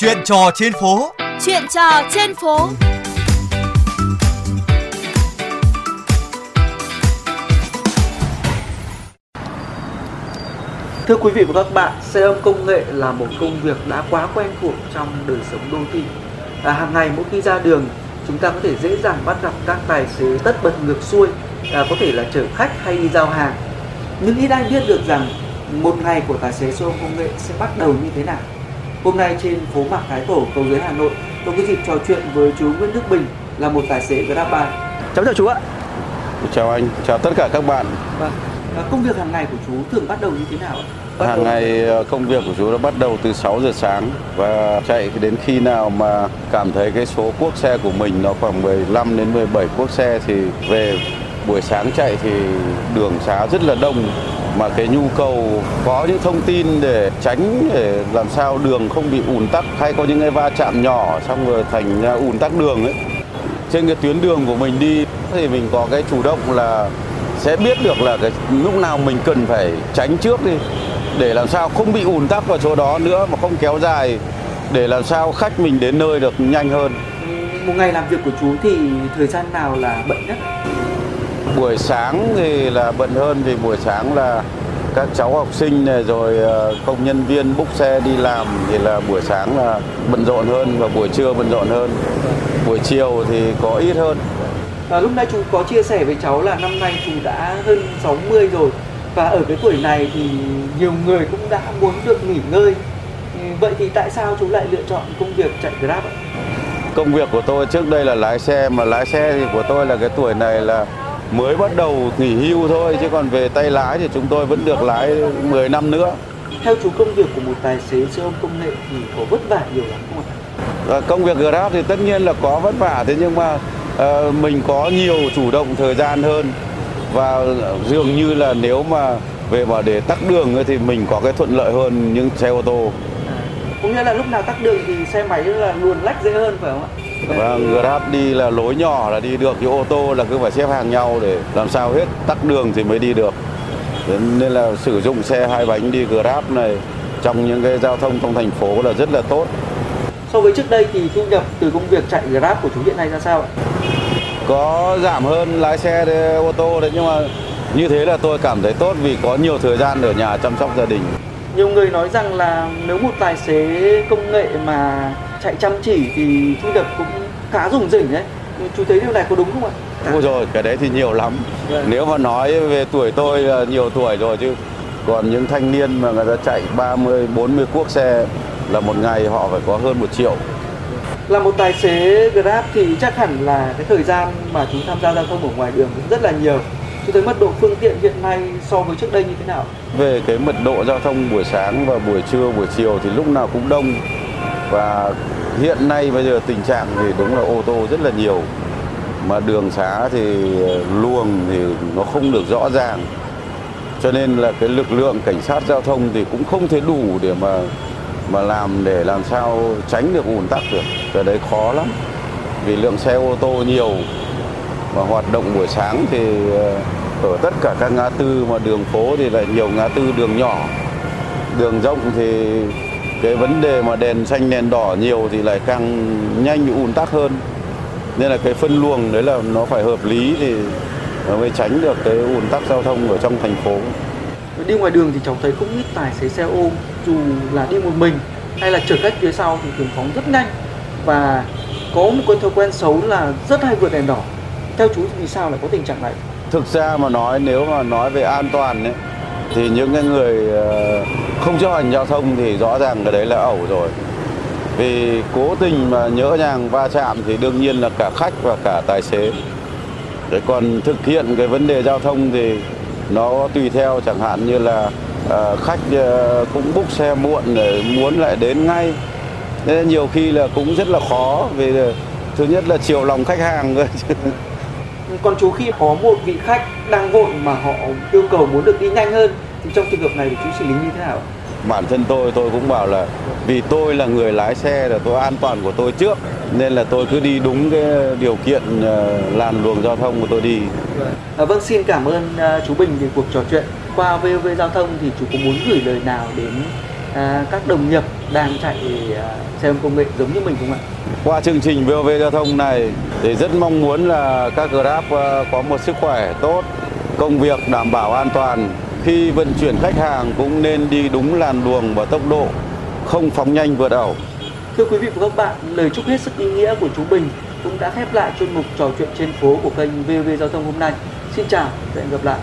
Chuyện trò trên phố. Chuyện trò trên phố. Thưa quý vị và các bạn, xe ôm công nghệ là một công việc đã quá quen thuộc trong đời sống đô thị. À, hàng ngày mỗi khi ra đường, chúng ta có thể dễ dàng bắt gặp các tài xế tất bật ngược xuôi, à, có thể là chở khách hay đi giao hàng. Nhưng ít ai biết được rằng một ngày của tài xế xe ôm công nghệ sẽ bắt đầu như thế nào. Hôm nay trên phố Mạc Thái Tổ, cầu giấy Hà Nội, tôi có dịp trò chuyện với chú Nguyễn Đức Bình là một tài xế Grabbuy. Cháu chào chú ạ. Chào anh, chào tất cả các bạn. Vâng. À, công việc hàng ngày của chú thường bắt đầu như thế nào ạ? Bắt Hàng đầu- ngày ờ, công việc của chú đã bắt đầu từ 6 giờ sáng và chạy đến khi nào mà cảm thấy cái số cuốc xe của mình nó khoảng 15 đến 17 cuốc xe thì về buổi sáng chạy thì đường xá rất là đông mà cái nhu cầu có những thông tin để tránh để làm sao đường không bị ùn tắc, hay có những cái va chạm nhỏ xong rồi thành à, ùn tắc đường ấy trên cái tuyến đường của mình đi thì mình có cái chủ động là sẽ biết được là cái lúc nào mình cần phải tránh trước đi, để làm sao không bị ùn tắc vào chỗ đó nữa mà không kéo dài, để làm sao khách mình đến nơi được nhanh hơn một ngày làm việc của chú thì thời gian nào là bận nhất? Buổi sáng thì là bận hơn vì buổi sáng là các cháu học sinh này rồi ờ, công nhân viên búc xe đi làm thì là buổi sáng là bận rộn hơn và buổi trưa bận rộn hơn buổi chiều thì có ít hơn À, lúc nãy chú có chia sẻ với cháu là năm nay chú đã hơn 60 rồi và ở cái tuổi này thì nhiều người cũng đã muốn được nghỉ ngơi. Ừ, Vậy thì tại sao chú lại lựa chọn công việc chạy Grab ạ? công việc của tôi trước đây là lái xe mà lái xe thì của tôi là cái tuổi này là mới bắt đầu nghỉ hưu thôi chứ còn về tay lái thì chúng tôi vẫn được lái 10 năm nữa. Theo chú công việc của một tài xế xe ôm công nghệ thì có vất vả nhiều lắm không ạ? Và công việc Grab thì tất nhiên là có vất vả thế nhưng mà ờ, mình có nhiều chủ động thời gian hơn. Và dường như là nếu mà về mà để tắc đường thì mình có cái thuận lợi hơn những xe ô tô. À, có nghĩa là lúc nào tắc đường thì xe máy là luồn lách dễ hơn phải không ạ? và Grab đi là lối nhỏ là đi được chứ ô tô là cứ phải xếp hàng nhau để làm sao hết tắc đường thì mới đi được nên là sử dụng xe hai bánh đi Grab này trong những cái giao thông trong thành phố là rất là tốt So với trước đây thì thu nhập từ công việc chạy Grab của chú hiện nay ra sao ạ? có giảm hơn lái xe ô tô đấy nhưng mà như thế là tôi cảm thấy tốt vì có nhiều thời gian ở nhà chăm sóc gia đình Nhiều người nói rằng là nếu một tài xế công nghệ mà chạy chăm chỉ thì thu nhập cũng khá rủng rỉnh đấy. Chú thấy điều này có đúng không ạ? Ôi rồi cái đấy thì nhiều lắm Vâng. nếu mà nói về tuổi tôi là nhiều tuổi rồi chứ còn những thanh niên mà người ta chạy 30 40 cuốc xe là một ngày họ phải có hơn một triệu Là một tài xế Grab thì chắc hẳn là cái thời gian mà chú tham gia giao thông ở ngoài đường cũng rất là nhiều. Chúng thấy mật độ phương tiện hiện nay so với trước đây như thế nào? về cái mật độ giao thông buổi sáng và buổi trưa, buổi chiều thì lúc nào cũng đông. Và hiện nay bây giờ tình trạng thì đúng là ô tô rất là nhiều. Mà đường xá thì ờ, luồng thì nó không được rõ ràng. Cho nên là cái lực lượng cảnh sát giao thông thì cũng không thể đủ để mà mà làm để làm sao tránh được ùn tắc được. Cái đấy khó lắm. Vì lượng xe ô tô nhiều và hoạt động buổi sáng thì ờ, ở tất cả các ngã tư mà đường phố thì lại nhiều ngã tư đường nhỏ. Đường rộng thì cái vấn đề mà đèn xanh, đèn đỏ nhiều thì lại càng nhanh bị ùn tắc hơn. Nên là cái phân luồng đấy là nó phải hợp lý thì nó mới tránh được cái ùn tắc giao thông ở trong thành phố. Đi ngoài đường thì cháu thấy không ít tài xế xe ôm, dù là đi một mình hay là chở khách phía sau thì thường phóng rất nhanh. Và có một cái thói quen xấu là rất hay vượt đèn đỏ. Theo chú thì vì sao lại có tình trạng này? thực ra mà nói nếu mà nói về an toàn ấy, thì những cái người ờ, không chấp hành giao thông thì rõ ràng cái đấy là ẩu rồi vì cố tình mà nhỡ nhàng va chạm thì đương nhiên là cả khách và cả tài xế Đấy còn thực hiện cái vấn đề giao thông thì nó tùy theo chẳng hạn như là à, khách à, cũng búc xe muộn để muốn lại đến ngay Thế nên nhiều khi là cũng rất là khó vì thứ nhất là chiều lòng khách hàng rồi. Còn chú khi có một vị khách đang vội mà họ yêu cầu muốn được đi nhanh hơn thì trong trường hợp này thì chú xử lý như thế nào? bản thân tôi tôi cũng bảo là vì tôi là người lái xe là tôi an toàn của tôi trước nên là tôi cứ đi đúng cái điều kiện ờ, làn luồng giao thông của tôi đi À, vâng xin cảm ơn à, chú Bình vì cuộc trò chuyện. Qua VOV Giao thông thì chú có muốn gửi lời nào đến à, các đồng nghiệp đang chạy à, xe ôm công nghệ giống như mình không ạ? Qua chương trình VOV giao thông này thì rất mong muốn là các Grab ờ, có một sức khỏe tốt, công việc đảm bảo an toàn. Khi vận chuyển khách hàng cũng nên đi đúng làn đường và tốc độ, không phóng nhanh vượt ẩu. Thưa quý vị và các bạn, lời chúc hết sức ý nghĩa của chú Bình cũng đã khép lại chuyên mục trò chuyện trên phố của kênh VV Giao thông hôm nay. Xin chào và hẹn gặp lại.